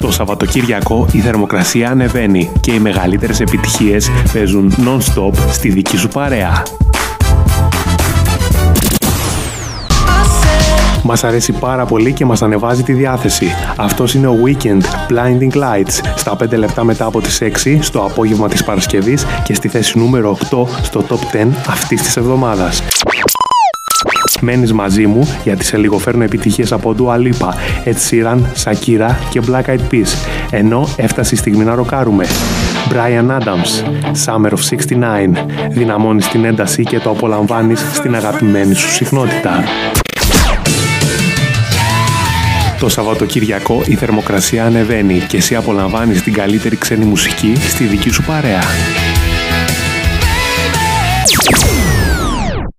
Το Σαββατοκύριακο η θερμοκρασία ανεβαίνει και οι μεγαλύτερες επιτυχίες παίζουν non-stop στη δική σου παρέα. Μας αρέσει πάρα πολύ και μας ανεβάζει τη διάθεση. Αυτός είναι ο Weekend Blinding Lights στα 5 λεπτά μετά από τις 6 στο απόγευμα της Παρασκευής και στη θέση νούμερο 8 στο Top 10 αυτής της εβδομάδας. Μένεις μαζί μου γιατί σε λίγο φέρνω επιτυχίες από Dua Lipa, Ed Sheeran, Shakira και Black Eyed Peas. Ενώ έφτασε η στιγμή να ροκάρουμε. Brian Adams, Summer of 69. Δυναμώνεις την ένταση και το απολαμβάνεις στην αγαπημένη σου συχνότητα. Το Σαββατοκύριακο η θερμοκρασία ανεβαίνει και εσύ απολαμβάνεις την καλύτερη ξένη μουσική στη δική σου παρέα.